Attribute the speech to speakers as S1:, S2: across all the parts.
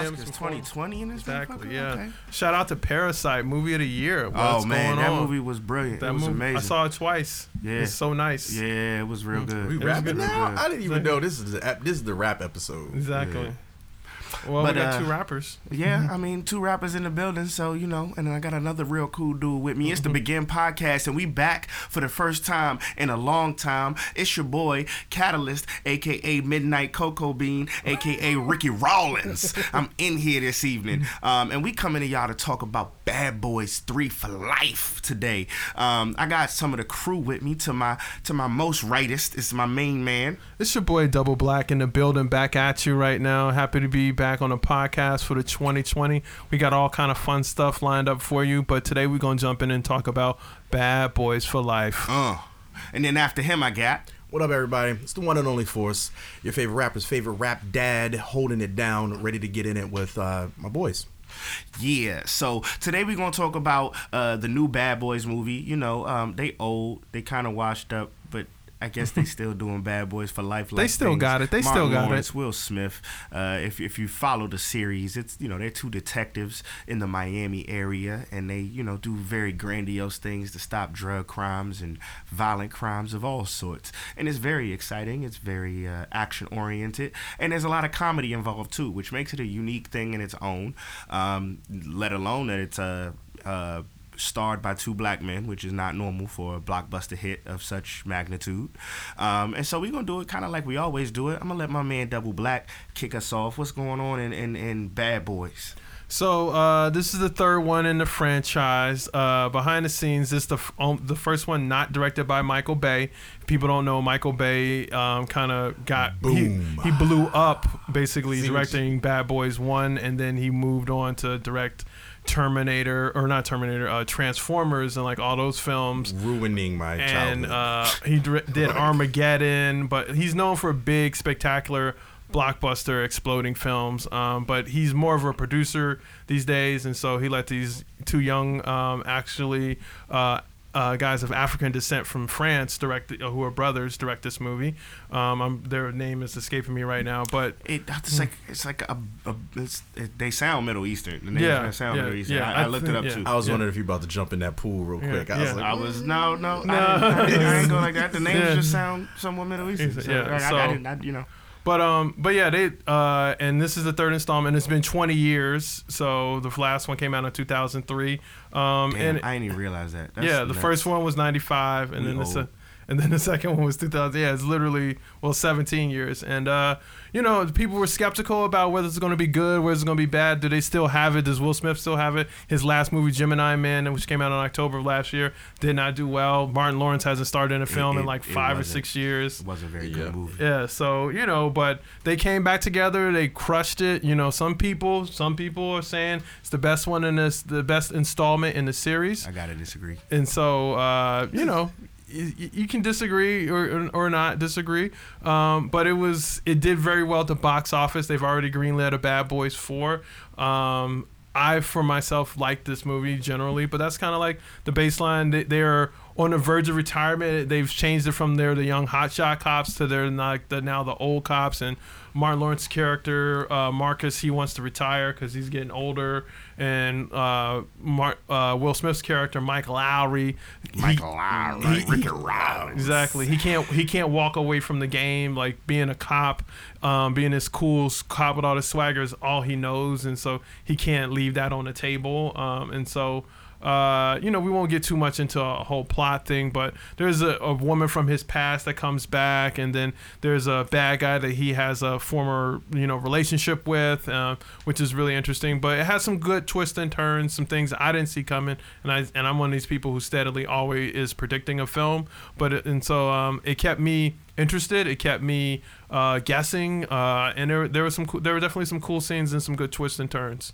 S1: Eminem's
S2: Oscars 2020 in this
S1: Exactly.
S2: motherfucker?
S1: Yeah.
S2: Okay.
S1: Shout out to Parasite, movie of the year. Oh, What's
S2: oh man,
S1: going
S2: that
S1: on?
S2: movie was brilliant.
S1: That
S2: it was
S1: movie,
S2: amazing.
S1: I saw it twice.
S2: Yeah.
S1: It's so nice.
S2: Yeah, it was real mm. good.
S3: We
S2: It
S3: rapping now?
S2: good.
S3: I didn't even know this is the this is the rap episode.
S1: Exactly. Well,
S2: But,
S1: we got
S2: uh,
S1: two rappers.
S2: Yeah, I mean, two rappers in the building, so you know, and then I got another real cool dude with me. It's the Begin Podcast, and we back for the first time in a long time. It's your boy Catalyst, aka Midnight Cocoa Bean, aka Ricky Rawlins. I'm in here this evening, um, and we coming to y'all to talk about Bad Boys Three for life today. Um, I got some of the crew with me. To my to my most rightest is my main man.
S1: It's your boy Double Black in the building, back at you right now. Happy to be back on the podcast for the 2020. We got all kind of fun stuff lined up for you, but today we're gonna jump in and talk about Bad Boys for Life.
S2: Uh, and then after him, I got.
S3: What up, everybody? It's the one and only Force, your favorite rapper's favorite rap dad, holding it down, ready to get in it with uh, my boys.
S2: Yeah. So today we're gonna talk about uh, the new Bad Boys movie. You know, um, they old, they kind of washed up, but. I guess they still doing Bad Boys for Life.
S1: They still got it. They still got it.
S2: Lawrence, Will Smith. Uh, if if you follow the series, it's you know they're two detectives in the Miami area, and they you know do very grandiose things to stop drug crimes and violent crimes of all sorts. And it's very exciting. It's very uh, action oriented, and there's a lot of comedy involved too, which makes it a unique thing in its own. Um, let alone that it's a. Uh, starred by two black men, which is not normal for a blockbuster hit of such magnitude. Um, and so we're gonna do it kind of like we always do it. I'm gonna let my man Double Black kick us off. What's going on in, in, in Bad Boys?
S1: So uh, this is the third one in the franchise. Uh, behind the scenes, this is the f- um, the first one not directed by Michael Bay. If people don't know, Michael Bay um, kind of got
S3: Boom.
S1: He, he blew up basically
S3: Seems-
S1: directing Bad Boys One, and then he moved on to direct Terminator or not Terminator, uh, Transformers, and like all those films
S3: Ruining my
S1: and
S3: childhood.
S1: uh, he did Armageddon, but he's known for big, spectacular, blockbuster, exploding films. Um, but he's more of a producer these days, and so he let these two young, um, actually. Uh, uh, guys of African descent from France direct, uh, who are brothers, direct this movie. Um, I'm, their name is escaping me right now, but
S2: It, it's like it's like a, a it's, it, they sound Middle Eastern. The names
S1: Yeah,
S2: sound
S1: yeah,
S2: Middle Eastern.
S1: yeah,
S2: I, I
S1: I
S2: looked
S1: think-
S2: it up
S1: yeah.
S2: too.
S3: I was
S1: yeah.
S3: wondering if you about to jump in that pool real
S1: Yeah,
S3: quick. I was
S1: yeah.
S3: like,
S2: I was no, no,
S1: No.
S2: I, didn't, I ain't going like that. The names
S1: Yeah.
S2: just sound somewhat Middle Eastern. So,
S1: Yeah,
S2: like, I,
S1: so-
S2: I didn't, I, you know.
S1: But um, but yeah, they uh, and this is the third installment. It's been 20 years, so the last one came out in 2003. Um,
S2: Damn,
S1: and
S2: I didn't even realize that. That's
S1: yeah, the
S2: nuts.
S1: first one was 95, and
S2: We
S1: then the
S2: old.
S1: se- and then the second one was 2000. Yeah, it's literally well 17 years. And uh, you know, people were skeptical about whether it's going to be good, whether it's going to be bad. Do they still have it? Does Will Smith still have it? His last movie, Gemini Man, which came out in October of last year, did not do well. Martin Lawrence hasn't started in a film in
S2: it-
S1: like five or six years.
S2: It wasn't a very
S3: Yeah.
S2: good movie.
S1: Yeah, so you know, but they came back together. They crushed it. You know, some people, some people are saying it's the best one in this, the best installment in the series.
S2: I gotta disagree.
S1: And so, uh, you know, you, can disagree or, or not disagree, um, but it was it did very well at the box office. They've already greenlit a Bad Boys Four. Um, I, for myself, like this movie generally, but that's kind of like the baseline. They, they are on the verge of retirement. They've changed it from they're the young hotshot cops to they're like the now the old cops. And Martin Lawrence's character uh, Marcus, he wants to retire because he's getting older. And uh, Mar- uh, Will Smith's character Mike Lowrey,
S2: Michael Lowrey,
S1: he-
S2: Ricky Rollins.
S1: Exactly. He can't he can't walk away from the game. Like being a cop, um, being this cool cop with all the swagger is all he knows, and so he can't leave that on the table. Um, and so uh, you know, we won't get too much into a whole plot thing, but there's a, a woman from his past that comes back, and then there's a bad guy that he has a former, you know, relationship with, uh, which is really interesting. But it has some good twists and turns, some things I didn't see coming, and I and I'm one of these people who steadily always is predicting a film. But it, and so um, it kept me interested. It kept me uh, guessing, uh, and there there was some there were definitely some cool scenes and some good twists and turns.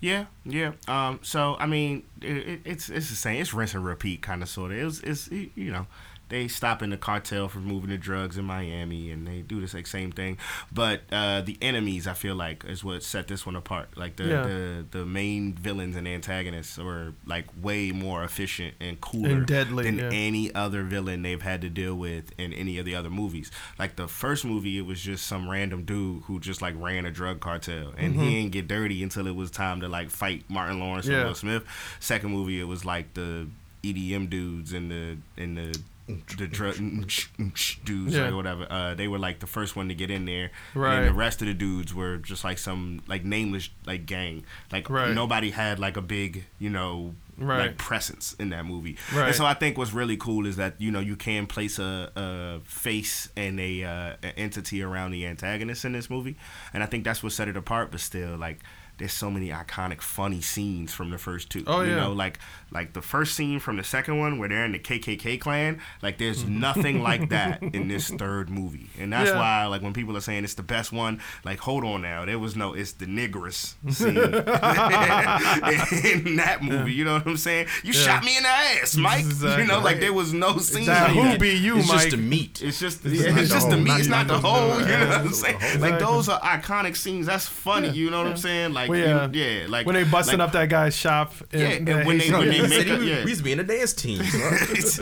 S2: Yeah, yeah. Um, so I mean, it, it, it's it's the same. It's rinse and repeat, kind of, sort of. It was, it's you know, they stopping the cartel from moving the drugs in Miami, and they do this like same thing. But uh, the enemies, I feel like, is what set this one apart. Like the
S1: Yeah.
S2: the, the main villains and antagonists were like way more efficient and cooler
S1: And deadly,
S2: than
S1: yeah.
S2: any other villain they've had to deal with in any of the other movies. Like the first movie, it was just some random dude who just like ran a drug cartel, and
S1: Mm-hmm.
S2: he didn't get dirty until it was time to like fight Martin Lawrence
S1: Yeah.
S2: and Will Smith. Second movie, it was like the EDM dudes and the and the the drug dudes
S1: Yeah.
S2: or whatever. Uh, they were like the first one to get in there,
S1: Right.
S2: and the rest of the dudes were just like some like nameless like gang. Like
S1: Right.
S2: nobody had like a big you know
S1: Right.
S2: like presence in that movie.
S1: Right.
S2: And so I think what's really cool is that you know you can place a, a face and a uh, an entity around the antagonist in this movie, and I think that's what set it apart. But still, like there's so many iconic, funny scenes from the first two.
S1: Oh,
S2: you
S1: yeah.
S2: know, like like the first scene from the second one where they're in the KKK clan. Like there's
S1: Mm-hmm.
S2: nothing like that in this third movie, and that's
S1: Yeah.
S2: why like when people are saying it's the best one, like hold on now, there was no it's the niggers scene in that movie. You know what I'm saying? You shot me in the ass, Mike.
S1: Exactly.
S2: You know, like there was no scene
S1: That
S2: like
S1: who be you,
S3: it's
S1: Mike?
S3: just the meat.
S2: It's just
S3: It's
S2: yeah, it's
S3: the
S2: just the meat.
S3: not
S2: It's not the
S3: the
S2: whole.
S3: whole.
S2: You know what I'm saying?
S3: Exactly.
S2: Like those are iconic scenes. That's funny. You know what I'm saying? Like
S1: Well,
S2: you-
S1: yeah.
S2: yeah, like
S1: when they busting
S2: like,
S1: up that guy's shop. in
S2: Yeah, and
S1: the
S2: when they-
S1: Haitian-
S2: when they
S3: He
S2: make
S3: said he
S2: up-
S3: was-
S2: yeah.
S3: we used to be in a dance team. son.
S2: this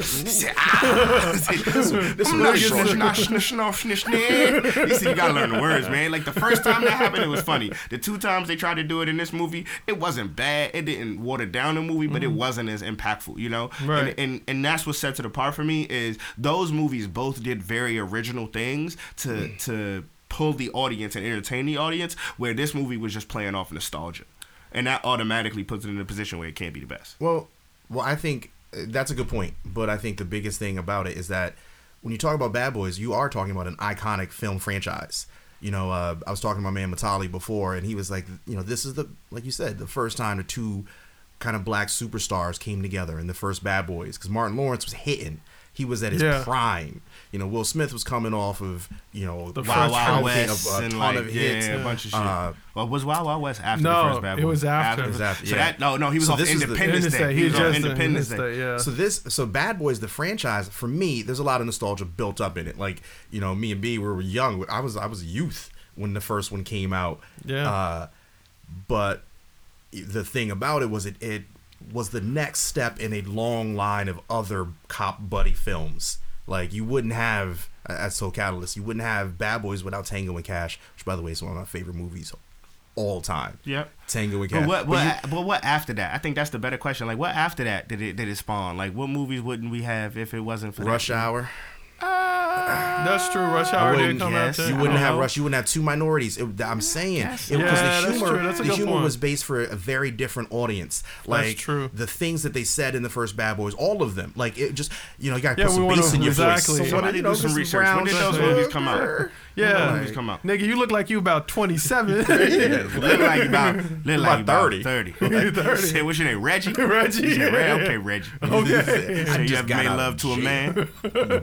S3: really.
S2: He said you gotta learn the words, man. Like the first time that happened, it was funny. The two times they tried to do it in this movie, it wasn't bad. It didn't water down the movie, but it wasn't as impactful, you know.
S1: Mm-hmm. Right.
S2: And, and and that's what sets it apart for me is those movies both did very original things to
S1: Mm.
S2: to pull the audience and entertain the audience, where this movie was just playing off nostalgia, and that automatically puts it in a position where it can't be the best.
S3: Well, well, I think uh, that's a good point. But I think the biggest thing about it is that when you talk about Bad Boys, you are talking about an iconic film franchise. You know, uh, I was talking to my man Matali before, and he was like, you know, this is the like you said, the first time the two kind of black superstars came together in the first Bad Boys because Martin Lawrence was hitting. He was at his
S1: Yeah.
S3: prime. You know, Will Smith was coming off of you know
S1: The
S2: Wild
S1: first
S2: Wild. West
S3: a, a
S2: and
S3: ton
S2: like
S3: of hits.
S2: yeah, a bunch of shit.
S3: Uh,
S2: well, was Wild Wild West after
S1: No,
S2: the first Bad
S1: it
S2: Boys?
S1: was after.
S3: It was after,
S2: So
S3: yeah.
S2: that no, no, he was
S3: So
S2: off
S3: this the-
S2: Independence
S1: Independence
S2: Day.
S1: Day.
S2: He
S1: He
S2: was on
S1: just
S2: Independence Day.
S1: Day, yeah.
S3: So this, so Bad Boys, the franchise, for me, there's a lot of nostalgia built up in it. Like, you know, me and B we were young. I was, I was a youth when the first one came out.
S1: Yeah.
S3: Uh, but the thing about it was it, it was the next step in a long line of other cop buddy films. Like you wouldn't have at Soul Catalyst, you wouldn't have Bad Boys without Tango and Cash, which by the way is one of my favorite movies all time.
S2: Yep.
S3: Tango and Cash.
S2: But what,
S3: But you-
S2: what, but what after that? I think that's the better question. Like, what after that did it did it spawn? Like, what movies wouldn't we have if it wasn't for
S3: Rush
S2: that?
S3: Hour.
S1: That's true. Rush Hour did
S3: wouldn't
S1: come
S2: guess.
S1: out.
S2: You.
S3: You wouldn't have
S1: know.
S3: Rush. You wouldn't have two minorities. It, I'm saying because
S1: Yeah,
S3: the humor,
S1: true. That's
S3: the humor
S1: point.
S3: was based for a very different audience. Like
S1: true.
S3: the things that they said in the first Bad Boys, all of them. Like it just, you know, you got to
S1: Yeah,
S3: put some
S1: wanna-
S3: bass in your
S1: exactly.
S3: voice.
S2: Somebody
S3: you
S2: do some research. When
S3: Brown
S2: did those movies come out?
S1: Yeah.
S2: When did movies come out?
S1: Nigga, you look like you about 27.
S2: Look like about look like
S3: About
S2: about
S3: 30.
S2: 30.
S1: 30.
S2: Say, what's your name? Reggie?
S1: Reggie, yeah.
S2: Okay, Reggie.
S1: Okay.
S2: So
S3: I
S2: you
S3: just got
S2: made love to a
S3: jail.
S2: man?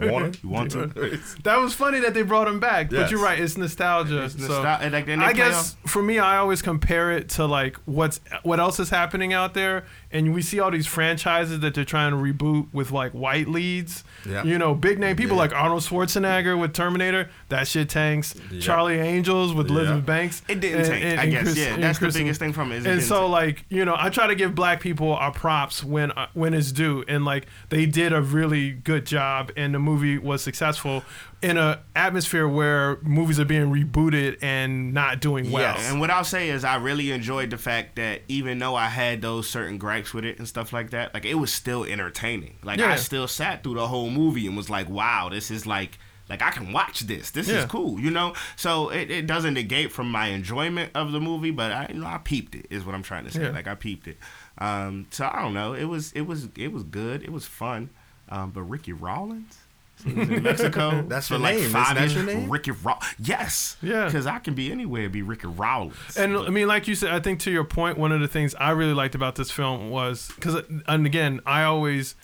S3: You want it?
S2: You want to?
S1: That was funny that they brought him back, but
S3: Yes.
S1: you're right. It's nostalgia.
S2: It's
S1: so
S2: nostal- and, like, then they
S1: I
S2: play
S1: guess for me, I always compare it to like what's what else is happening out there, and we see all these franchises that they're trying to reboot with like white leads.
S3: Yeah.
S1: You know, big name people
S3: Yeah.
S1: like Arnold Schwarzenegger with Terminator. That shit tanks. Charlie Angels with Elizabeth Banks.
S2: It didn't tank, I guess. Yeah,
S1: and
S2: that's the biggest thing from it is it
S1: And so
S2: tank.
S1: like you know, I try to give black people our props when uh, when it's due, and like they did a really good job, and the movie was successful in a atmosphere where movies are being rebooted and not doing well.
S3: Yes.
S2: And what I'll say is, I really enjoyed the fact that even though I had those certain gripes with it and stuff like that, like it was still entertaining. Like
S1: Yeah.
S2: I still sat through the whole movie and was like, "Wow, this is like." Like I can watch this. This
S1: Yeah.
S2: is cool, you know. So it, it doesn't negate from my enjoyment of the movie, but I, you know, I peeped it. Is what I'm trying to say.
S1: Yeah.
S2: Like I peeped it. Um, so I don't know. It was it was it was good. It was fun. Um, but Ricky Rollins. In Mexico.
S3: That's
S2: for
S3: your
S2: like
S3: name.
S2: Five
S3: that
S2: years.
S3: your name?
S2: Ricky Roll. Yes.
S1: Yeah.
S2: Because I can be anywhere. Be Ricky Rollins.
S1: And I mean, like you said, I think to your point, one of the things I really liked about this film was because, and again, I always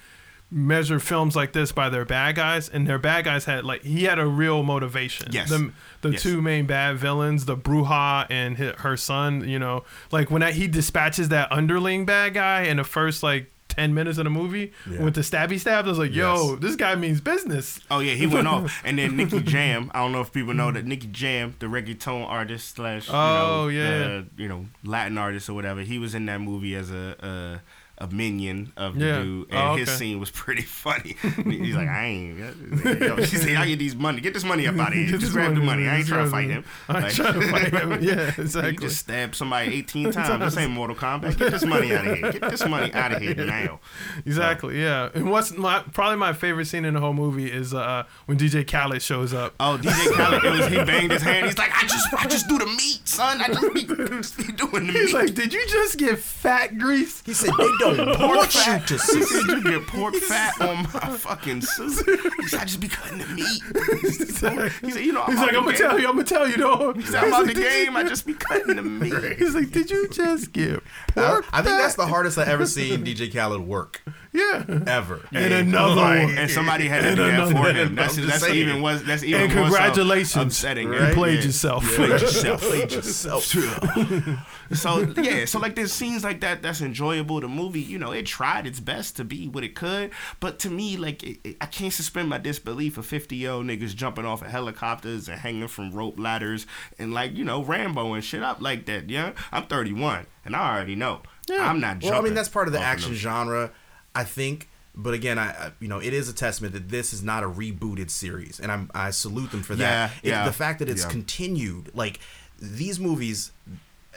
S1: measure films like this by their bad guys, and their bad guys had like he had a real motivation.
S2: Yes.
S1: The, the
S2: Yes.
S1: two main bad villains, the Bruja and her son. You know, like when that, he dispatches that underling bad guy in the first like. 10 minutes of the movie
S3: Yeah.
S1: with the stabby stab. I was like, yo,
S3: Yes.
S1: this guy means business.
S2: Oh yeah, he went off. And then Nicky Jam. I don't know if people know that Nicky Jam, the reggaeton artist slash you
S1: Oh,
S2: know,
S1: yeah.
S2: uh, you know Latin artist or whatever. He was in that movie as a a, a minion of the
S1: Yeah.
S2: dude, and
S1: Oh,
S2: his scene was pretty funny. He's like, I ain't. Yo, he said, I get these money. Get this money up out of here. Just
S1: this
S2: grab the
S1: money,
S2: money. I ain't trying to
S1: grab
S2: fight
S1: the-
S2: him.
S1: I ain't
S2: Like,
S1: trying to fight him. Yeah,
S2: You
S1: exactly.
S2: just stabbed somebody 18 times. This ain't Mortal Kombat. Get this money out of here. Get this money out of here now.
S1: Exactly, yeah. And what's my, probably my favorite scene in the whole movie is uh, when DJ Khaled shows up.
S2: Oh, DJ Khaled, it was, he banged his hand. He's like, I just, I just do the meat, son. I just be, be doing the meat.
S1: He's like, "Did you just get fat grease?"
S3: He said they don't want you to
S2: He
S3: see.
S2: said you get pork fat on my fucking suit. He said I just be cutting the meat. He said, you know, I'm
S1: He's like, "I'm gonna
S2: game.
S1: tell you, I'm gonna tell you, though."
S2: He said, I'm out the game. I just be cutting the meat.
S1: He's like, "Did you just get
S3: I,
S1: pork?"
S3: I think that's the hardest I ever seen DJ Khaled work
S1: yeah.
S3: ever.
S1: And another
S3: Like,
S1: one.
S2: And somebody had to
S1: And
S2: do that for him.
S3: I'm
S2: That's
S3: just
S2: that's
S3: saying.
S2: even was that's even
S1: And
S2: more so
S1: congratulations,
S2: upsetting.
S1: you played
S2: Yeah.
S1: yourself.
S2: Played yourself.
S3: Played yourself.
S2: So yeah, so like there's scenes like that that's enjoyable. The movie, you know, it tried its best to be what it could, but to me, like it, it- I can't suspend my disbelief of 50 year old niggas jumping off of helicopters and hanging from rope ladders and like you know Rambo and shit up like that. Yeah, I'm 31 and I already know. I'm not jumping.
S3: Well, I mean, that's part of the action
S2: them.
S3: genre, I think. But again, I you know it is a testament that this is not a rebooted series, and I'm I salute them for that.
S2: Yeah,
S3: It-
S2: yeah,
S3: the fact that it's
S2: yeah.
S3: continued, like these movies.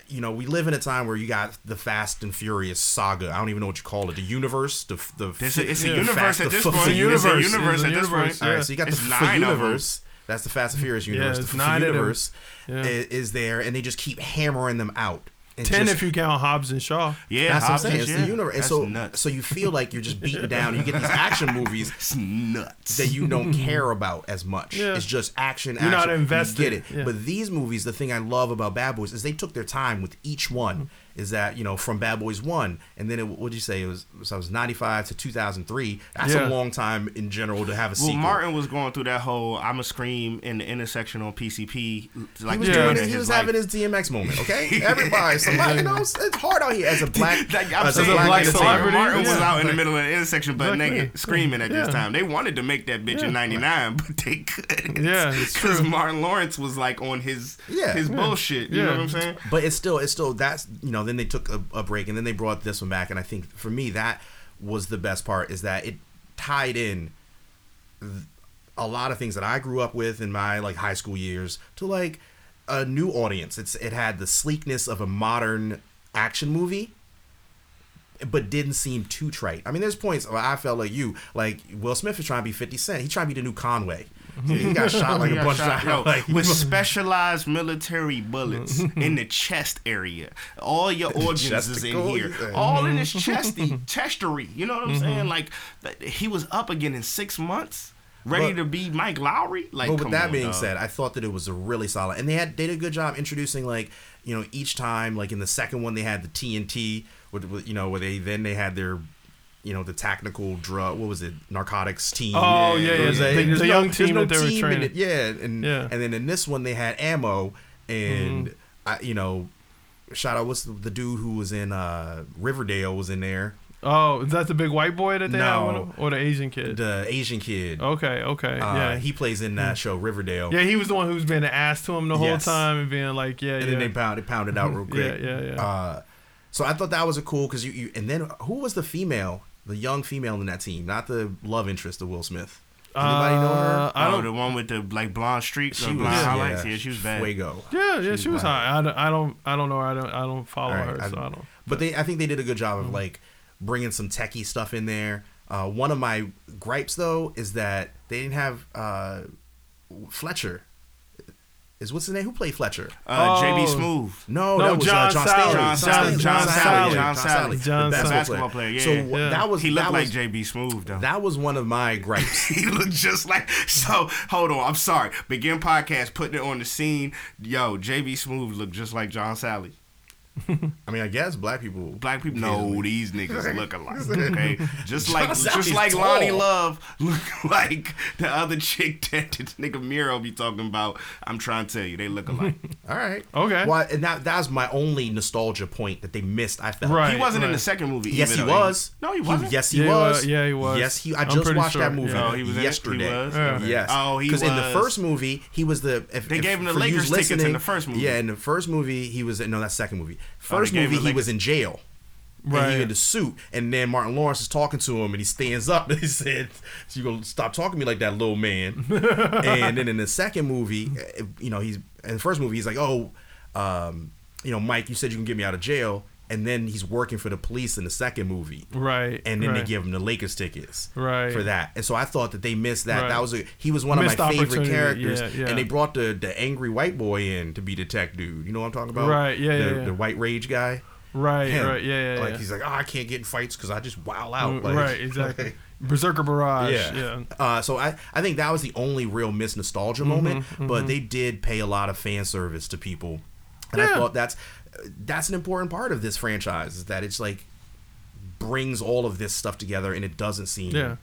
S3: You know, we live in a time where you got the Fast and Furious saga. I don't even know what you call it. The universe, the the.
S2: It's a, it's a universe
S3: Fast-
S2: at this point.
S3: the
S2: It's a
S1: universe.
S2: universe
S1: It's
S2: at this
S1: universe.
S2: point.
S3: All right, so you got
S2: It's
S3: the
S2: nine
S3: f-
S2: of them.
S3: universe. That's the Fast and Furious universe. the
S1: nine of them.
S3: universe is there, and they just keep hammering them out. And
S1: Ten
S3: just-
S1: if you count Hobbs and Shaw.
S2: Yeah,
S3: that's what I'm saying. It's
S2: yeah.
S3: the universe, and
S2: That's
S3: so
S2: nuts.
S3: so you feel like you're just beaten down. You get these action movies
S2: It's nuts.
S3: that you don't care about as much.
S1: Yeah.
S3: It's just action.
S1: You're not invested.
S3: You get it.
S1: Yeah.
S3: But these movies, the thing I love about Bad Boys is they took their time with each one. Is that you know from Bad Boys one, and then it, what did you say? It was so it was ninety five to two thousand three. That's
S1: Yeah.
S3: a long time in general to have a
S2: Well,
S3: sequel.
S2: Martin was going through that whole "I'm a scream" in the intersection on PCP, like
S3: he was,
S1: Yeah.
S3: doing it, he was
S2: life.
S3: having his DMX moment. Okay, everybody, somebody, you know, it's, it's hard out here as a black,
S2: Like, I'm
S3: as a
S2: saying,
S3: black,
S1: black
S3: entertainer.
S1: celebrity.
S2: Martin was out in the middle of the intersection, but
S1: Exactly.
S2: naked, screaming at this
S1: Yeah.
S2: time. They wanted to make that bitch in '99, but they couldn't.
S1: Yeah, it's
S2: because
S1: true.
S2: Martin Lawrence was like on his
S3: Yeah.
S2: his
S3: Yeah.
S2: bullshit. You
S1: Yeah.
S2: know what I'm saying?
S3: But it's still, it's still that's you know. Then they took a, a break, and then they brought this one back, and I think for me that was the best part is that it tied in a lot of things that I grew up with in my like high school years to like a new audience. It's it had the sleekness of a modern action movie. But didn't seem too trite. I mean, there's points where I felt like you, like Will Smith is trying to be 50 Cent. He's trying to be the new Conway. He got shot like a bunch
S2: shot,
S3: of like,
S2: with specialized military bullets in the chest area. All your organs is in here. All in mm-hmm. his chesty, chestery. You know what I'm mm-hmm. saying? Like he was up again in six months, ready
S3: But-
S2: to be Mike Lowrey. Like,
S3: but with that
S2: on,
S3: being
S2: dog.
S3: said, I thought that it was a really solid, and they had they did a good job introducing like you know each time like in the second one they had the TNT with, with you know where they then they had their you know the tactical drug what was it narcotics team
S1: Oh, yeah, yeah,
S3: was
S1: the-
S3: there's
S1: the young team that they
S3: team in
S1: training.
S3: yeah and
S1: Yeah.
S3: and then in this one they had ammo and
S1: Mm-hmm.
S3: I, you know shout out what's the, the dude who was in uh Riverdale was in there
S1: Oh, is that the big white boy that they
S3: No.
S1: have, or the Asian kid?
S3: the Asian kid
S1: okay, okay,
S3: uh,
S1: yeah,
S3: he plays in that show Riverdale
S1: yeah. He was the one who's been asked to him the whole
S3: Yes.
S1: time and being like, yeah,
S3: and
S1: yeah.
S3: then they pounded pounded out real
S1: Yeah,
S3: quick.
S1: yeah, yeah.
S3: Uh, so I thought that was a cool because you, you and then who was the female, the young female in that team, not the love interest of Will Smith. Anybody know her?
S1: Uh, I
S2: oh,
S1: don't.
S2: the one with the like blonde streaks,
S3: She
S2: or
S3: was
S2: blonde
S3: yeah,
S2: highlights. Yeah, she was bad.
S3: Fuego.
S1: Yeah, yeah, she was high. I don't, I don't, I don't know. I don't, I don't follow
S3: All right,
S1: her,
S3: I-
S1: so I don't.
S3: But they, I think they did a good job
S1: Mm-hmm.
S3: of like bringing some techie stuff in there. Uh, one of my gripes though is that they didn't have uh, Fletcher. Is what's his name? Who played Fletcher?
S2: Uh,
S1: Oh.
S2: JB Smoove.
S3: No,
S1: No,
S3: that was
S1: John
S3: uh, John
S1: Salley.
S3: Staley.
S2: John Salley. John Salley. John Salley.
S1: John
S3: the
S1: Sally.
S2: Basketball player, yeah.
S3: So
S1: Yeah.
S3: that was
S2: He looked
S3: that
S2: like JB Smoove though.
S3: That was one of my gripes.
S2: he looked just like so hold on i'm sorry begin podcast putting it on the scene yo jb smoove looked just like john salley
S3: I mean, I guess black people.
S2: black people no these niggas look alike okay just like just
S3: Salley's
S2: like
S3: tall.
S2: loni love look like the other chick that this nigga miro be talking about i'm trying to tell you they look alike
S3: All right.
S1: Okay.
S3: Well, and that that was my only nostalgia point that they missed. I felt.
S1: Right.
S2: he wasn't in the second movie
S3: Yes, he
S2: though.
S3: was.
S2: no he wasn't
S3: yes, he
S1: Yeah, he
S3: was.
S1: was. Yeah, he was.
S3: Yes, he. I just
S1: pretty
S3: watched that movie
S1: yeah.
S2: oh he was
S3: yesterday.
S2: he was?
S1: Yeah.
S3: Yes.
S2: oh he was
S3: in the first movie, he was the. If,
S2: They
S3: if-
S2: gave him the Lakers tickets in the first movie.
S3: Yeah, in the first movie, he was. No, that's second movie. First movie, he was in jail. And
S1: Right.
S3: he in the suit, and then Martin Lawrence is talking to him, and he stands up and he said, "So you gonna stop talking to me like that, little man?" and then in the second movie, eh, you know, he's in the first movie, he's like, "Oh, um, you know, Mike, you said you can get me out of jail," and then he's working for the police in the second movie,
S1: Right.
S3: and then
S1: right.
S3: they give him the Lakers tickets
S1: Right.
S3: for that. And so I thought that they missed that.
S1: Right.
S3: That was a he was one of my favorite characters,
S1: yeah, yeah.
S3: and they brought the the angry white boy in to be the tech dude. You know what I'm talking about?
S1: Right, yeah,
S3: the,
S1: yeah, yeah.
S3: the white rage guy.
S1: Right.
S3: Him.
S1: Right. Yeah. Yeah.
S3: Like
S1: yeah.
S3: he's like, oh, I can't get in fights because I just wow out. Like,
S1: right. Exactly. Berserker Barrage.
S3: yeah.
S1: Yeah.
S3: Uh, so I, I think that was the only real miss nostalgia
S1: Mm-hmm,
S3: moment, but they did pay a lot of fan service to people, and I thought that's that's an important part of this franchise is that it's like brings all of this stuff together and it doesn't seem
S1: Yeah.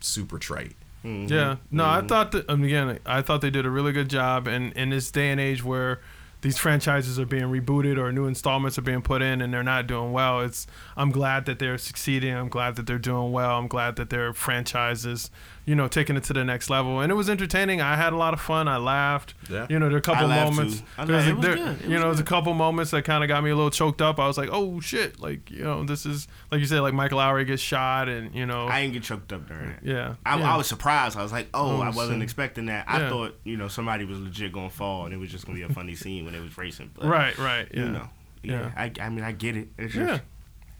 S3: super trite.
S1: Yeah. No, I thought that um, again. I thought they did a really good job, and in this day and age where these franchises are being rebooted or new installments are being put in and they're not doing well, it's I'm glad that they're succeeding. I'm glad that they're doing well. I'm glad that their franchises, you know, taking it to the next level. And it was entertaining. I had a lot of fun. I laughed.
S3: Yeah.
S1: You know, there are a couple moments.
S2: too. I
S1: there's
S2: laughed.
S1: a-
S2: It was
S1: there-
S2: good. It
S1: you
S2: was
S1: know, there's a couple moments that kind of got me a little choked up. I was like, oh shit, like you know, this is like you said, like Michael Lowrey gets shot, and you know,
S2: I didn't get choked up during it.
S1: yeah,
S2: I,
S1: yeah.
S2: I was surprised. I was like, "Oh,
S1: Oh,
S2: I wasn't
S1: shit.
S2: expecting that." I
S1: Yeah.
S2: thought, you know, somebody was legit gonna fall, and it was just gonna be a funny scene when it was racing. But,
S1: right, right, yeah.
S2: You know, yeah. I, I mean, I get it. It's just,
S1: Yeah.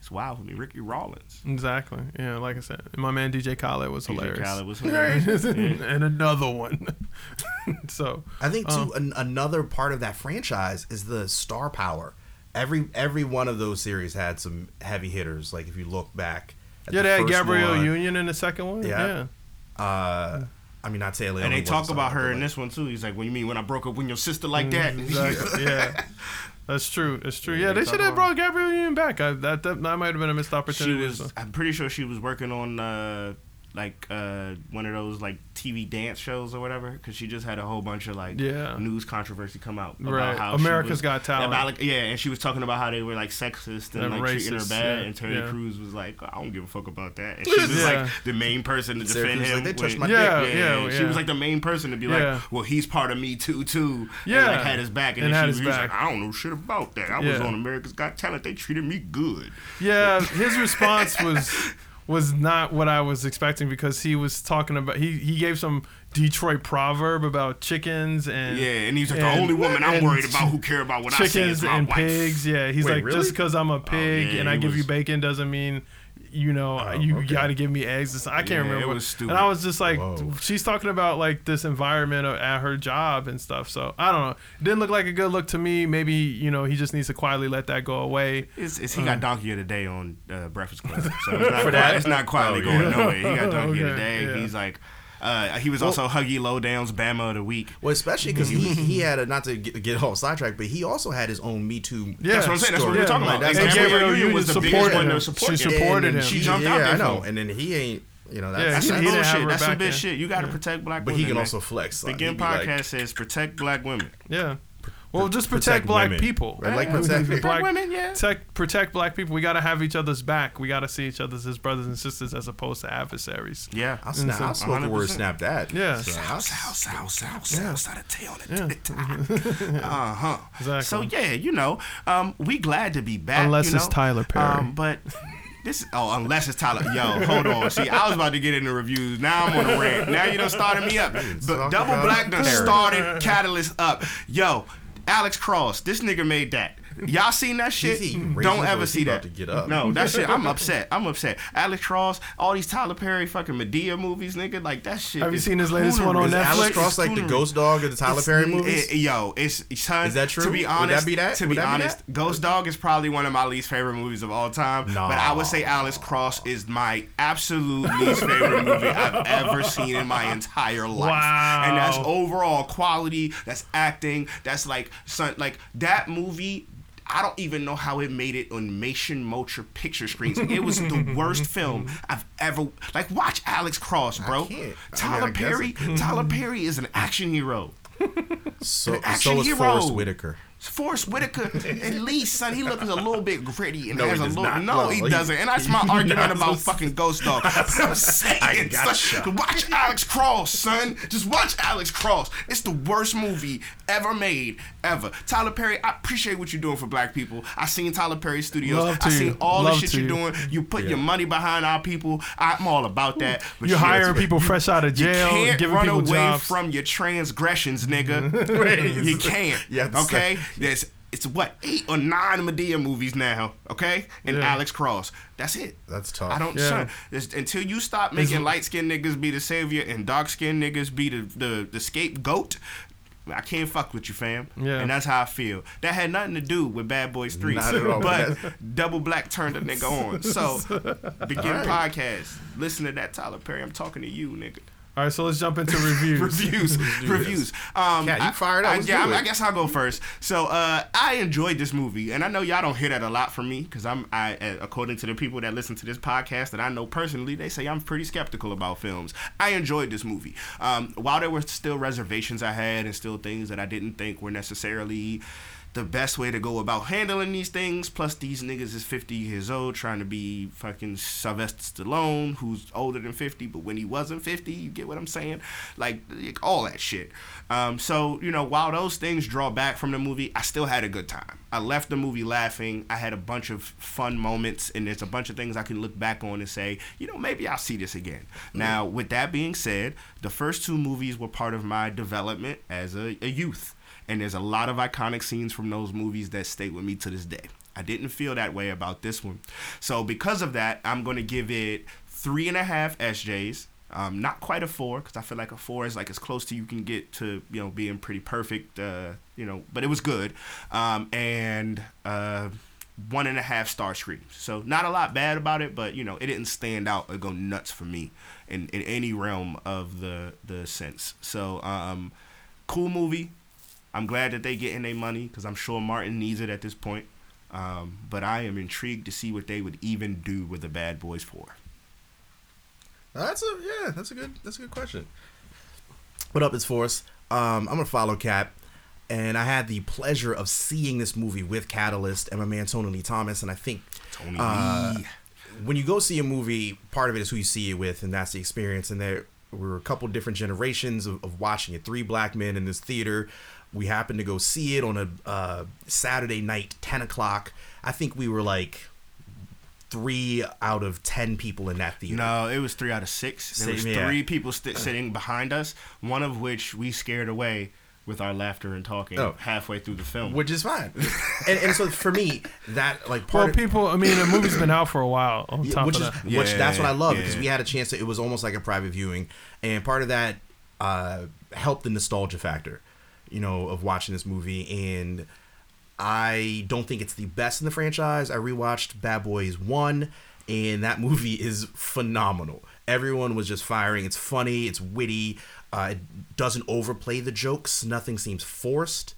S2: It's wild for me. Ricky Rollins,
S1: Exactly. Yeah, like I said, my man DJ Khaled was hilarious.
S2: DJ
S1: hilarious.
S2: Khaled was hilarious.
S1: And another one. so
S3: I think too
S1: Um,
S3: an, another part of that franchise is the star power. Every every one of those series had some heavy hitters. Like if you look back, at
S1: yeah,
S3: the
S1: they had Gabrielle
S3: one,
S1: Union in the second one.
S3: Yeah.
S1: Yeah.
S3: Uh, I mean, not Taylor.
S2: And they talk about her in
S3: like,
S2: this one too. He's like, "What you mean when I broke up with your sister like that?"
S1: Exactly. yeah. That's true. That's true. Yeah,
S2: they
S1: they should have brought Gabrielle Union back. I, that, that that might have been a missed opportunity.
S2: she
S1: opportunity.
S2: was.
S1: so.
S2: I'm pretty sure she was working on uh, like uh, one of those like TV dance shows or whatever. Because she just had a whole bunch of like
S1: Yeah.
S2: news controversy come out about
S1: Right.
S2: how she
S1: America's
S2: was-
S1: Got Talent.
S2: About, like, yeah, and she was talking about how they were like sexist and
S1: And
S2: like treating her bad.
S1: yeah,
S2: And Terry
S1: yeah.
S2: Crews was like, I don't give a fuck about that. And she was
S1: Yeah.
S2: like the main person to
S3: Sarah
S2: defend
S3: Crews
S2: him.
S3: like, "They touched
S2: when-
S3: my
S1: Yeah,
S3: dick."
S1: yeah,
S2: She
S1: yeah.
S2: was like the main person to be
S1: Yeah.
S2: like, well, he's part of me too, too.
S1: Yeah.
S2: And like had his back, and,
S1: And
S2: then
S1: had
S2: she
S1: his
S2: was
S1: back.
S2: like, I don't know shit about that. I was on America's Got Talent. They treated me good.
S1: Yeah, his response was was not what I was expecting because he was talking about he he gave some Detroit proverb about chickens and
S2: Yeah, and he's like,
S1: and-
S2: the only woman I'm worried about who care about what I say
S1: chickens
S2: is my
S1: and
S2: wife.
S1: pigs. Yeah, he's
S3: Wait,
S1: like
S3: really?
S1: just because I'm a oh, pig
S2: yeah,
S1: and I
S2: he
S1: give you bacon doesn't mean you know
S3: Oh,
S1: you
S3: okay.
S1: got to give me eggs. I can't
S2: Yeah,
S1: remember.
S2: it was stupid.
S1: And I was just like,
S3: Whoa.
S1: she's talking about like this environment of- at her job and stuff. So I don't know. It didn't look like a good look to me. Maybe you know he just needs to quietly let that go away.
S2: It's, it's, he
S1: Uh.
S2: got Donkey of the Day on uh, Breakfast Club, so it's not,
S3: For that?
S2: it's not quietly
S3: Oh,
S2: going
S3: yeah.
S2: nowhere. He got Donkey of the
S1: Okay,
S2: Day.
S1: yeah.
S2: He's like, uh, he was also Huggy Lowdown's Bama of the Week.
S3: Well, especially because he, he had a not to get, get off sidetrack, but he also had his own Me Too.
S1: Yeah,
S2: That's what I'm saying. That's what we're talking about.
S3: That's
S2: And Gabrielle Union was the biggest one to support
S1: She supported him.
S2: She jumped
S3: yeah,
S2: out there
S3: I know. And then he ain't, you know,
S1: Yeah,
S3: that's,
S2: That's some
S1: he
S2: bullshit. That's some bitch shit. You got to protect black women.
S3: but he can also flex. like, he'd like,
S2: podcast says protect black women.
S1: Yeah. Well, just protect,
S3: protect
S1: black
S3: women.
S1: people.
S3: Right, like
S1: Yeah.
S3: protect-
S1: black
S2: women, yeah.
S1: Protect, protect black people. We got to have each other's back. We got to see each other as brothers and sisters as opposed to adversaries.
S2: Yeah.
S3: I'll, snap, I'll smoke a word,
S2: 100%.
S3: snap that.
S1: Yeah.
S3: So,
S2: South,
S3: I'll-
S2: south, south, south, south side of town.
S1: Yeah.
S2: Uh huh.
S1: Exactly.
S2: So yeah, you know, um, we glad to be back.
S1: Unless
S2: you
S1: it's? Tyler Perry.
S2: Um, but this, oh, unless it's Tyler. Yo, hold on. See, I was about to get into reviews. Now I'm on a rant. Now you done started me up. But Double
S3: about
S2: Black done started Catalyst up. Yo, Alex Cross. This nigga made that. Y'all seen that shit?
S3: He- he raising
S2: Don't ever see that.
S3: to get up.
S2: No, that shit. I'm upset. I'm upset. Alex Cross, all these Tyler Perry fucking Madea movies, nigga. Like that shit.
S1: Have you seen his latest one on
S3: Is
S2: coonery.
S3: Alex Cross like the ghost dog of the Tyler Perry
S2: It's-
S3: movies?
S2: yo, it's son,
S3: Is that true?
S2: To be
S3: Would that
S2: honest,
S3: be that?
S2: to be honest. Ghost Dog is probably one of my least favorite movies of all time.
S3: No.
S2: But I would say Alex Cross is my absolute least favorite movie I've ever seen in my entire life.
S1: Wow.
S2: And that's overall quality. That's acting. That's like son, like that movie. I don't even know how it made it on Mason Motor picture screens. It was the worst film I've ever like. Watch Alex Cross, bro.
S3: can't. I mean,
S2: Tyler
S3: I
S2: Perry. Tyler Perry is an action hero.
S3: So,
S2: An action
S3: so is
S2: hero.
S3: Forest Whitaker.
S2: Forest Whitaker, at least, son, he looks a little bit gritty and
S3: No,
S2: has
S3: he
S2: a little.
S3: not.
S2: No, he
S3: he-
S2: doesn't. And that's my argument about fucking Ghost Dog. But I'm saying,
S3: gotcha.
S2: son, watch Alex Cross, son. Just watch Alex Cross. It's the worst movie ever made, ever. Tyler Perry, I appreciate what you're doing for black people. I seen Tyler Perry Studios.
S1: Love
S2: I
S1: to
S2: seen
S1: you.
S2: all
S1: Love
S2: the shit you're
S1: you.
S2: doing. You put your money behind our people. I'm all about that. But
S1: You
S2: shit,
S1: hiring people fresh out of jail.
S2: you
S1: jail,
S2: can't
S1: giving
S2: run
S1: people
S2: away
S1: jobs.
S2: from your transgressions, nigga. you can't.
S3: You have to
S2: okay?
S3: say-
S2: There's it's what eight or nine Madea movies now. Okay, and
S1: Yeah.
S2: Alex Cross. That's it.
S3: That's tough.
S2: I don't.
S1: Yeah.
S2: Son, until you stop making light skinned niggas be the savior and dark skinned niggas be the, the the scapegoat. I can't fuck with you, fam.
S1: Yeah.
S2: And that's how I feel. That had nothing to do with Bad Boys 3.
S3: Not at all.
S2: But Double Black turned a nigga on. So, begin
S3: All right.
S2: podcast. Listen to that, Tyler Perry. I'm talking to you, nigga.
S1: All right, so let's jump into reviews.
S2: reviews.
S3: Do
S2: reviews. Um
S3: Cat, you fired up.
S2: I, yeah, I. I guess i'll go first. So uh i enjoyed this movie and i know y'all don't hear that a lot from me because i'm i uh, according to the people that listen to this podcast that i know personally they say i'm pretty skeptical about films. I enjoyed this movie. Um while there were still reservations i had and still things that i didn't think were necessarily the best way to go about handling these things. Plus, these niggas is 50 years old trying to be fucking Sylvester Stallone, who's older than 50, but when he wasn't 50, you get what I'm saying? Like, like, all that shit. Um, so, you know, while those things draw back from the movie, I still had a good time. I left the movie laughing. I had a bunch of fun moments, and there's a bunch of things I can look back on and say, you know, maybe I'll see this again. Now, with that being said, the first two movies were part of my development as a, a youth and there's a lot of iconic scenes from those movies that stay with me to this day. I didn't feel that way about this one. So because of that, I'm going to give it three and a half SJs. Um, not quite a four because I feel like a four is like as close to you can get to you know being pretty perfect. Uh, you know, but it was good. Um, and uh, one and a half star screams. So not a lot bad about it, but you know it didn't stand out or go nuts for me in, in any realm of the the sense. So um, cool movie. I'm glad that they getting their money because I'm sure Martin needs it at this point. Um, but I am intrigued to see what they would even do with the Bad Boys Four.
S3: That's a yeah. That's a good. That's a good question. What up, it's Force. Um, I'm gonna follow Cap, and I had the pleasure of seeing this movie with Catalyst and my man Tony Lee Thomas, and I think
S2: Tony
S3: uh,
S2: Lee.
S3: when you go see a movie, part of it is who you see it with, and that's the experience. And there were a couple different generations of, of watching it. Three black men in this theater. We happened to go see it on a uh, Saturday night, ten o'clock. I think we were like three out of ten people in that theater.
S2: No, it was three out of six. There was
S3: Same, yeah.
S2: three people st- sitting behind us, one of which we scared away with our laughter and talking
S3: Oh.
S2: halfway through the film.
S3: which is fine. and, and so for me, that like
S1: Well,
S3: part of,
S1: people, I mean, the movie's been out for a while. On
S3: Yeah,
S1: top
S3: which
S1: of
S3: is
S1: that.
S3: which that's what I love because
S2: yeah.
S3: we had a chance to. It was almost like a private viewing, and part of that uh, helped the nostalgia factor, you know, of watching this movie. And I don't think it's the best in the franchise. I rewatched Bad Boys One, and that movie is phenomenal. Everyone was just firing. It's funny. It's witty. Uh, it doesn't overplay the jokes. Nothing seems forced.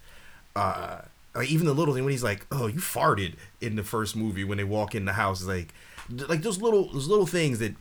S3: Uh, like even the little thing when he's like, "Oh, you farted" in the first movie when they walk in the house, like, like those little those little things that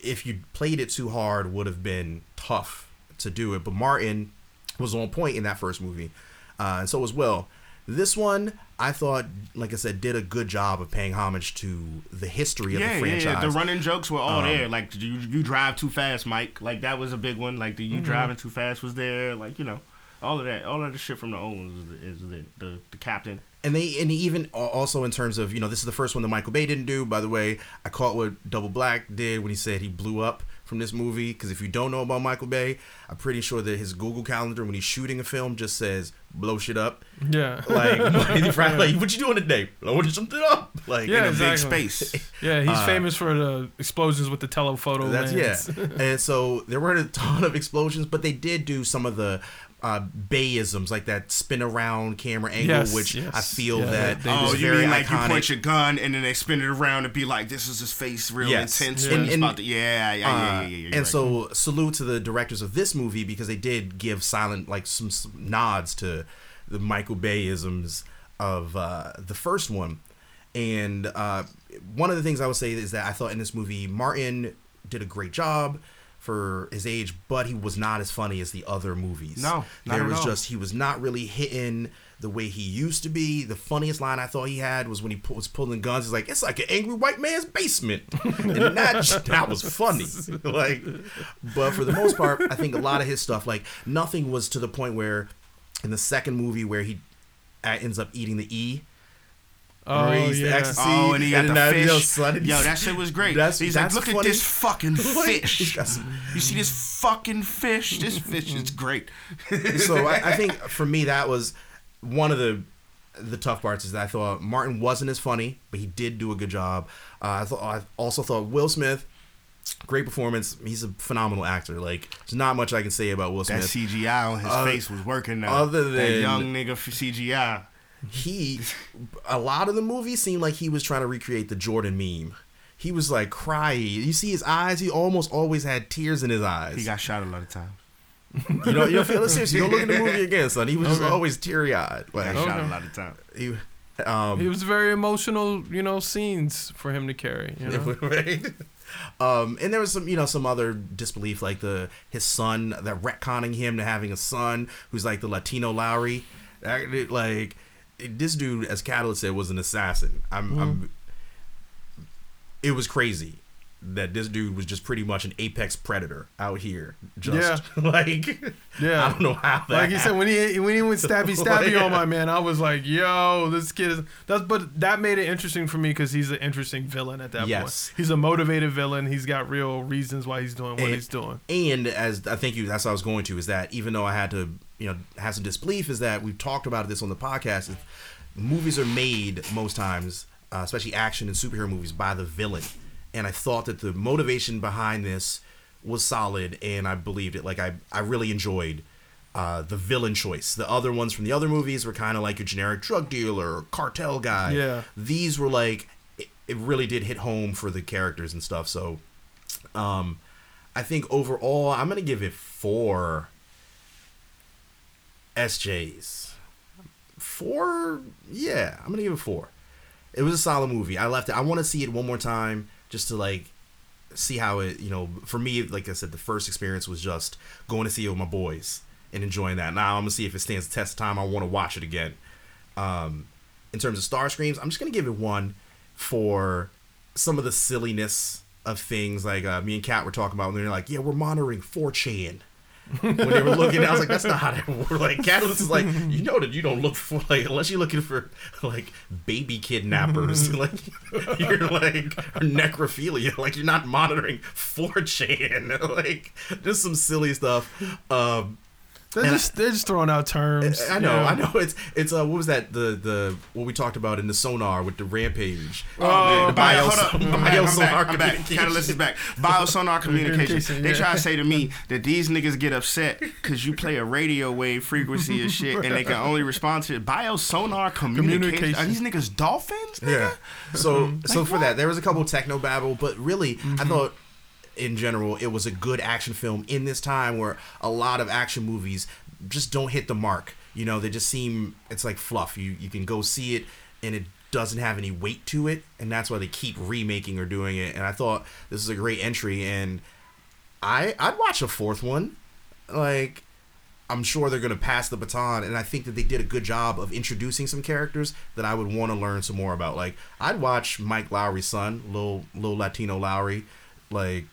S3: if you played it too hard would have been tough to do it. But Martin was on point in that first movie, uh, and so was Will. This one, I thought, like I said, did a good job of paying homage to the history of
S2: yeah,
S3: the franchise.
S2: yeah. The running jokes were all
S3: Um,
S2: there. Like you, you drive too fast, Mike. Like that was a big one. Like the
S3: Mm-hmm.
S2: you driving too fast was there. Like you know, all of that, all of the shit from the old ones is, is the, the the captain.
S3: and they and even also in terms of you know this is the first one that Michael Bay didn't do. By the way, I caught what Double Black did when he said he blew up from this movie. Because if you don't know about Michael Bay, I'm pretty sure that his Google Calendar when he's shooting a film just says blow shit up.
S1: Yeah.
S3: Like, like what you doing today? Blowing something up. Like
S1: Yeah,
S3: in a
S2: Big space.
S1: Yeah, he's
S3: Uh,
S1: famous for the explosions with the telephoto
S3: That's
S1: lens.
S3: yeah. and so there weren't a ton of explosions, but they did do some of the uh, Bayisms, like that spin around camera angle,
S1: Yes,
S3: which
S1: yes.
S3: I feel
S1: Yeah,
S3: that
S1: they- they
S2: Oh, you
S3: very
S2: mean like
S3: iconic.
S2: you point your gun and then they spin it around and be like, "This is his face, real
S3: Yes.
S2: intense."
S3: Yeah.
S2: And
S3: And-
S2: about to, yeah, yeah, yeah, yeah, yeah, yeah.
S3: and
S2: right.
S3: so salute to the directors of this movie because they did give silent like some, some nods to the Michael Bayisms of uh, the first one. And uh, one of the things I would say is that I thought in this movie Martin did a great job for his age, but he was not as funny as the other movies.
S2: No,
S3: there was just he was not really hitting the way he used to be. The funniest line I thought he had was when he pu- was pulling guns. He's like, "It's like an angry white man's basement," and that that was funny. like, but for the most part, I think a lot of his stuff, like nothing was to the point where in the second movie where he uh, ends up eating the E.
S1: Oh,
S3: Remember the
S1: yeah.
S3: ecstasy,
S2: Oh, and he got the
S3: that-
S2: fish.
S3: Yo, son,
S2: Yo, that shit was great.
S3: That's-
S2: He's
S3: that's
S2: like, look
S3: funny.
S2: at this fucking fish.
S3: some-
S2: you see this fucking fish? This fish is great.
S3: so I, I think for me that was one of the the tough parts is that I thought Martin wasn't as funny, but he did do a good job. Uh, I thought I also thought Will Smith, great performance. He's a phenomenal actor. Like there's not much I can say about Will
S2: That
S3: Smith.
S2: CGI on his
S3: Uh,
S2: face was working. Now.
S3: other than
S2: that
S3: than-
S2: young nigga for CGI.
S3: He, a lot of the movie seemed like he was trying to recreate the Jordan meme. He was like crying. You see his eyes. He almost always had tears in his eyes.
S2: He got shot a lot of times.
S3: you know, you don't feel it seriously. Go look at the movie again, son. He was just always teary eyed. Like
S2: Got shot
S1: Okay.
S2: a lot of times.
S3: he, um,
S1: It was very emotional, you know, scenes for him to carry. You know?
S3: right? Um, and there was some, you know, some other disbelief, like the his son, that retconning him to having a son who's like the Latino Lowrey. That- Like this dude, as Catalyst said, was an assassin. I'm, I'm. Mm-hmm. It was crazy that this dude was just pretty much an apex predator out here. Just like,
S1: Yeah.
S3: I don't know how that.
S1: Like he said, when he when he went stabby stabby on my man, I was like, "Yo, this kid is." That's but that made it interesting for me because he's an interesting villain at that
S3: Yes.
S1: point. He's a motivated villain. He's got real reasons why he's doing what
S3: And-
S1: he's doing.
S3: And as I think you, that's what I was going to is that even though I had to, you know, have some disbelief, is that we've talked about this on the podcast. Movies are made most times, uh, especially action and superhero movies, by the villain. And I thought that the motivation behind this was solid, and I believed it. Like I, I really enjoyed uh, the villain choice. The other ones from the other movies were kind of like your generic drug dealer or cartel guy.
S1: Yeah.
S3: These were like it, it really did hit home for the characters and stuff. So, um, I think overall, I'm gonna give it four SJs. Four, yeah, I'm gonna give it four. It was a solid movie. I left it. I want to see it one more time just to like see how it. You know, for me, like I said, the first experience was just going to see it with my boys and enjoying that. Now I'm gonna see if it stands the test of time. I want to watch it again. Um, in terms of star screams, I'm just gonna give it one for some of the silliness of things like uh, me and Kat were talking about when they're like, yeah, we're monitoring 4chan. When they were looking, I was like, that's not how that works. Like, Catalyst is like, you know that you don't look for, like, unless you're looking for, like, baby kidnappers, like, you're like, necrophilia. Like, you're not monitoring 4chan. Like, just some silly stuff. Um,
S1: They're
S3: And
S1: just they're just throwing out terms.
S3: I know,
S1: you
S3: I know. It's it's uh, what was that the the what we talked about in the sonar with the rampage.
S1: Oh,
S2: The
S3: bio-
S2: hold up. I'm back. I'm
S3: sonar
S2: back. I'm back.
S3: communication.
S2: Catalyst is back. Biosonar communication.
S1: Communication,
S2: They
S1: yeah.
S2: try to say to me that these niggas get upset because you play a radio wave frequency and shit, and they can only respond to it. biosonar communication.
S1: Communication.
S2: Are these niggas dolphins? Nigga?
S3: Yeah. So so
S2: Like
S3: for that, there was a couple techno babble, but really, I thought in general it was a good action film in this time where a lot of action movies just don't hit the mark. You know, they just seem it's like fluff. You you can go see it and it doesn't have any weight to it, and that's why they keep remaking or doing it. And I thought this is a great entry, and I I'd watch a fourth one. Like I'm sure they're to pass the baton, and I think that they did a good job of introducing some characters that I would want to learn some more about. Like I'd watch Mike Lowrey's son, little little Latino Lowrey, like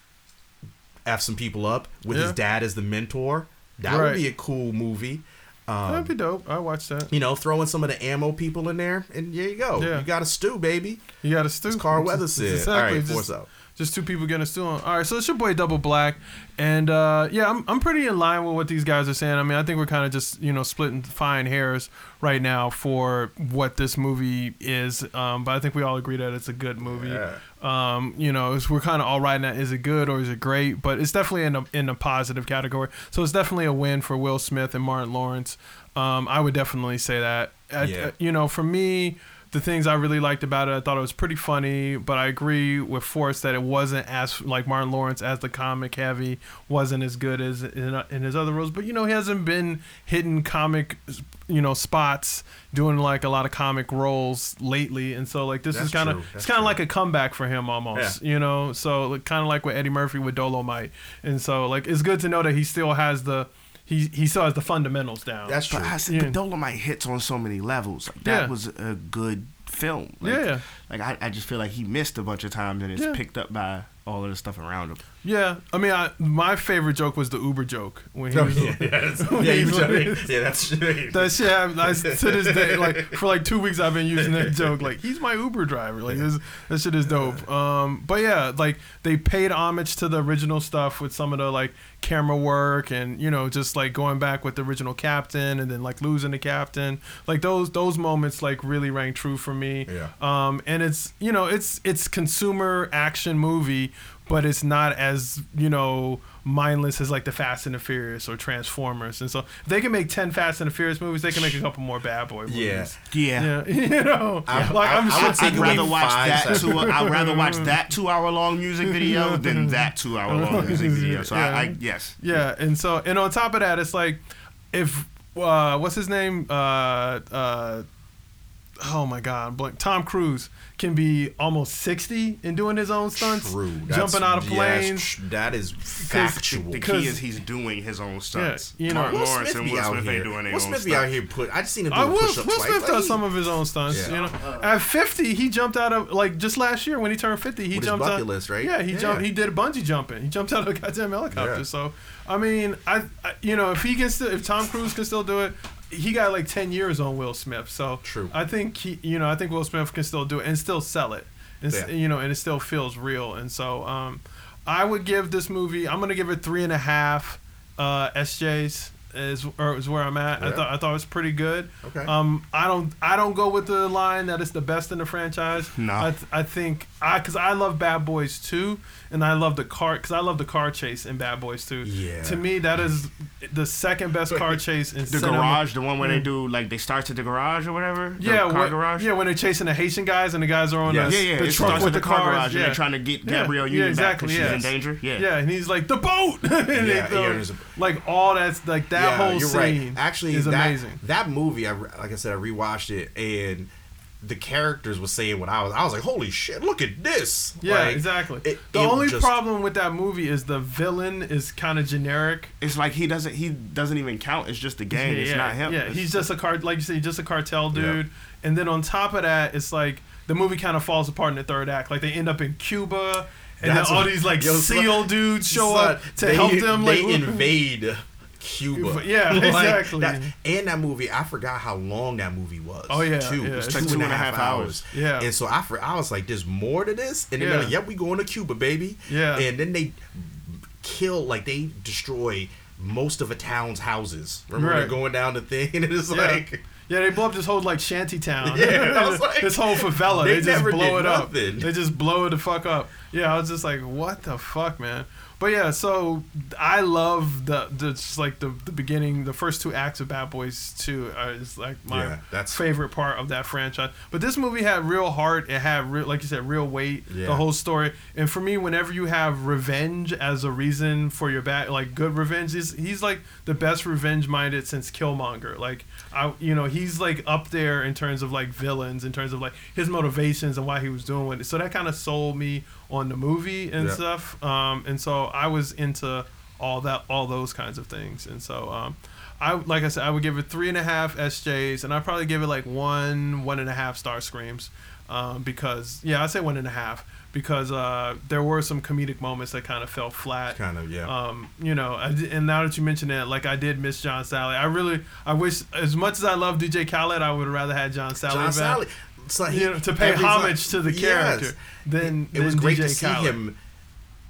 S3: f some people up with his dad as the mentor. That would be a cool movie. Um,
S1: That'd be dope. I watch that.
S3: you know, throwing some of the ammo people in there, and there you go.
S1: Yeah.
S3: You got a stew, baby.
S1: You got a stew.
S3: As Carl Weathers said.
S1: exactly
S3: All right,
S1: just
S3: force out.
S1: just two people getting a steal. All right, so it's your boy Double Black, and uh, yeah, I'm I'm pretty in line with what these guys are saying. I mean, I think we're kind of just you know splitting fine hairs right now for what this movie is, um, but I think we all agree that it's a good movie.
S3: Yeah.
S1: Um, you know, it's, we're kind of all riding that. Is it good or is it great? But it's definitely in a in a positive category. So it's definitely a win for Will Smith and Martin Lawrence. Um, I would definitely say that. I-
S3: Yeah.
S1: you know, for me, the things I really liked about it, I thought it was pretty funny. But I agree with Forest that it wasn't as like Martin Lawrence as the comic heavy wasn't as good as in, in his other roles. But you know, he hasn't been hitting comic, you know, spots doing like a lot of comic roles lately, and so like this
S3: That's
S1: is kind of it's kind of like a comeback for him almost. You know, so like, kind of like with Eddie Murphy with Dolemite, and so like it's good to know that he still has the he he still has the fundamentals down.
S3: That's true.
S2: But I said,
S1: Yeah.
S2: but Dolemite hits on so many levels. Like, that
S1: Yeah.
S2: was a good film. Like,
S1: Yeah.
S2: Like I, I just feel like he missed a bunch of times and it's
S1: Yeah.
S2: picked up by all of the stuff around him.
S1: Yeah, I mean, I, my favorite joke was the Uber joke when he was.
S3: yeah, that's, yeah, you was- yeah, that's
S1: That shit, I, I, to this day, like for like two weeks, I've been using that joke. Like he's my Uber driver. Like this, that shit is dope. Um, but yeah, like they paid homage to the original stuff with some of the like camera work and you know just like going back with the original captain and then like losing the captain. Like those those moments like really rang true for me.
S3: Yeah.
S1: Um, and it's you know it's it's consumer action movie, but it's not as you know mindless as like the Fast and the Furious or Transformers. And so if they can make ten Fast and the Furious movies, they can make a couple more Bad Boy movies.
S3: Yeah.
S2: Yeah.
S1: Yeah, you know,
S3: I-
S1: like
S3: I-
S1: I'm
S3: I
S1: sure.
S3: would say
S2: I'd
S3: it would
S2: rather watch that two. I'd rather watch that two-hour-long music video than that two-hour-long music video. So I, I
S1: Yeah.
S2: yes,
S1: Yeah, and so and on top of that, it's like if uh, what's his name? Uh, uh, oh my God, blank. Tom Cruise can be almost sixty and doing his own stunts,
S3: True. That's-
S1: jumping out of planes.
S3: tr- that is factual.
S2: The
S1: Because-
S2: key is he's doing his own stunts.
S1: Yeah, you know,
S2: Martin
S3: Will
S2: Lawrence
S3: Smith
S2: and
S3: be
S2: Will
S3: out
S2: Smith
S3: here.
S2: ain't doing their
S3: Will
S2: own
S3: Smith be out here put. I just seen him do
S1: I
S3: a
S1: will.
S3: push up
S1: Will
S3: twice.
S1: Smith
S3: Like,
S1: does
S3: he-
S1: some of his own stunts.
S3: Yeah.
S1: You know, at 50, he jumped out of like just last year when he turned 50. He
S3: With his
S1: jumped
S3: bucket
S1: out.
S3: list, right?
S1: Yeah, he
S3: Yeah.
S1: jumped. He did bungee jumping. He jumped out of a goddamn helicopter.
S3: Yeah.
S1: So, I mean, I, I, you know, if he can still, if Tom Cruise can still do it, he got like 10 years on Will Smith. So,
S3: True.
S1: I think he, you know, I think Will Smith can still do it and still sell it. And,
S3: Yeah.
S1: you know, and it still feels real. And so, um, I would give this movie. I'm gonna give it three and a half uh, SJs. Is or is where I'm at. I thought I thought it was pretty good.
S3: Okay.
S1: Um, I don't I don't go with the line that it's the best in the franchise.
S2: No.
S1: I, th- I think I because I love Bad Boys 2 and I love the car because I love the car chase in Bad Boys too.
S3: Yeah.
S1: To me, that is the second best car chase in
S2: The
S1: cinema.
S2: garage, the one where they mm. do like they start at the garage or whatever. The
S1: Yeah,
S2: car
S1: when,
S2: garage.
S1: yeah, when they're chasing the Haitian guys and the guys are on
S3: Yes.
S1: the,
S2: Yeah, yeah.
S1: the
S2: it
S1: truck
S2: starts
S1: with
S2: at
S1: the
S2: car
S1: cars.
S2: garage
S1: yeah.
S2: and they're trying to get Gabrielle
S1: Yeah,
S2: Union
S1: exactly,
S2: back
S1: yeah.
S2: because she's in danger. Yeah.
S1: Yeah, and he's like the boat. and
S3: Yeah,
S1: throw-
S3: yeah, a-
S1: like all that's like that
S3: yeah,
S1: whole
S3: you're
S1: scene.
S3: right. Actually,
S1: is
S3: that,
S1: amazing.
S3: That movie, I, like I said, I rewatched it and the characters were saying what I was. I was like, "Holy shit! Look at this!"
S1: Yeah,
S3: Like,
S1: exactly.
S3: it-
S1: the
S3: it
S1: only
S3: just-
S1: problem with that movie is the villain is kind of generic.
S2: It's like he doesn't he doesn't even count. It's just the gang. it's
S1: yeah,
S2: not him.
S1: Yeah,
S2: It's-
S1: he's just a car, like you said, he's just a cartel
S3: Yeah.
S1: dude. And then on top of that, it's like the movie kind of falls apart in the third act. Like they end up in Cuba, and
S3: That's
S1: then all
S3: what-
S1: these like
S3: Yo,
S1: SEAL dudes show
S3: son,
S1: up to
S3: they-
S1: help them.
S3: They
S1: Like
S3: invade Cuba.
S1: Yeah,
S3: Like,
S1: exactly.
S3: that- and that movie, I forgot how long that movie was.
S1: Oh, yeah,
S3: too.
S1: yeah,
S3: it was two
S1: like
S3: and a half hours.
S1: Yeah.
S3: and so I, for, I was like, "There's more to this," and then they're like, "Yep, we going to Cuba, baby."
S1: Yeah.
S3: and then they kill, like they destroy most of a town's houses. Remember
S1: Right.
S3: they're going down the thing, and it's
S1: Yeah.
S3: like.
S1: Yeah, they blow up this whole like shanty town.
S3: Yeah, I was like-
S1: this whole favela.
S3: They
S1: They, just
S3: never
S1: blow
S3: did
S1: it up. They just blow it the fuck up. Yeah, I was just like, what the fuck, man. But yeah, so I love the the just like the, the beginning, the first two acts of Bad Boys Two uh, is like my
S3: Yeah, that's-
S1: favorite part of that franchise. But this movie had real heart. It had real, like you said, real weight.
S3: Yeah.
S1: The whole story. And for me, whenever you have revenge as a reason for your bad, like good revenge, is he's like the best revenge minded since Killmonger. Like I, you know, he's like up there in terms of like villains, in terms of like his motivations and why he was doing it. So that kind of sold me on the movie and
S3: Yeah.
S1: stuff. Um, and so I was into all that, all those kinds of things. And so, um, I like I said, I would give it three and a half SJs, and I'd probably give it like one, one and a half star screams, um, because yeah, I'd say one and a half because uh, there were some comedic moments that kind of fell flat.
S3: Kind of, yeah.
S1: Um, you know, I and now that you mention it, like I did miss John Salley. I really, I wish as much as I love DJ Khaled, I would rather had John Salley
S3: John
S1: back.
S3: Salley. It's like he-
S1: You know, to pay
S3: every time-
S1: homage to the
S3: Yes.
S1: character. Then
S3: It was
S1: than
S3: great
S1: DJ
S3: to see
S1: Khaled.
S3: him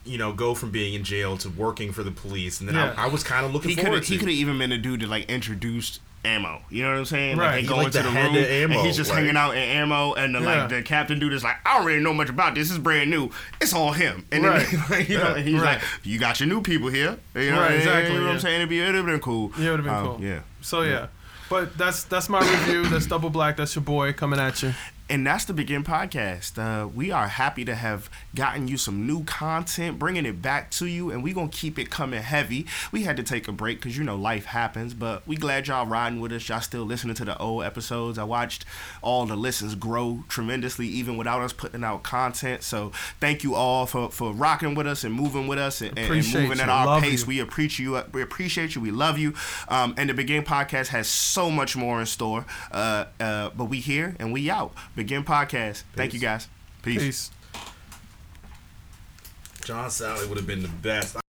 S3: you know, go from being in jail to working for the police, and then
S1: Yeah.
S3: I, I was kind of looking
S2: He could
S3: forward
S2: have
S3: to.
S2: he could have even been the dude that like introduced AMMO. You know what I'm saying?
S1: Right.
S2: Like they
S1: He
S2: go
S3: like
S2: into
S3: the
S2: the room
S3: AMMO,
S2: and he's just
S3: like-
S2: hanging out in AMMO, and the,
S1: Yeah.
S2: like the captain dude is like, I don't really know much about this. It's brand new. It's all him. And
S1: Right.
S2: then like, you know, and he's
S1: Right.
S2: like, you got your new people here. You know,
S1: Right, exactly,
S2: You know what. I'm saying? It'd be it'd have been cool.
S1: Yeah, it would've been
S2: Um,
S1: cool.
S2: Yeah.
S1: So yeah. But that's that's my review. That's double black. That's your boy coming at you.
S2: And that's the Begin Podcast. Uh, we are happy to have gotten you some new content, bringing it back to you, and we're going to keep it coming heavy. We had to take a break because, you know, life happens, but we glad y'all riding with us. Y'all still listening to the old episodes. I watched all the listens grow tremendously, even without us putting out content. So thank you all for, for rocking with us and moving with us and, and- moving at our
S1: Love
S2: pace.
S1: you.
S2: We appreciate you. We appreciate you. We love you. Um, and the Begin Podcast has so much more in store. Uh, uh, but we here and we out. Begin Podcast. Thank you guys. Peace.
S1: Peace.
S3: John Salley would have been the best.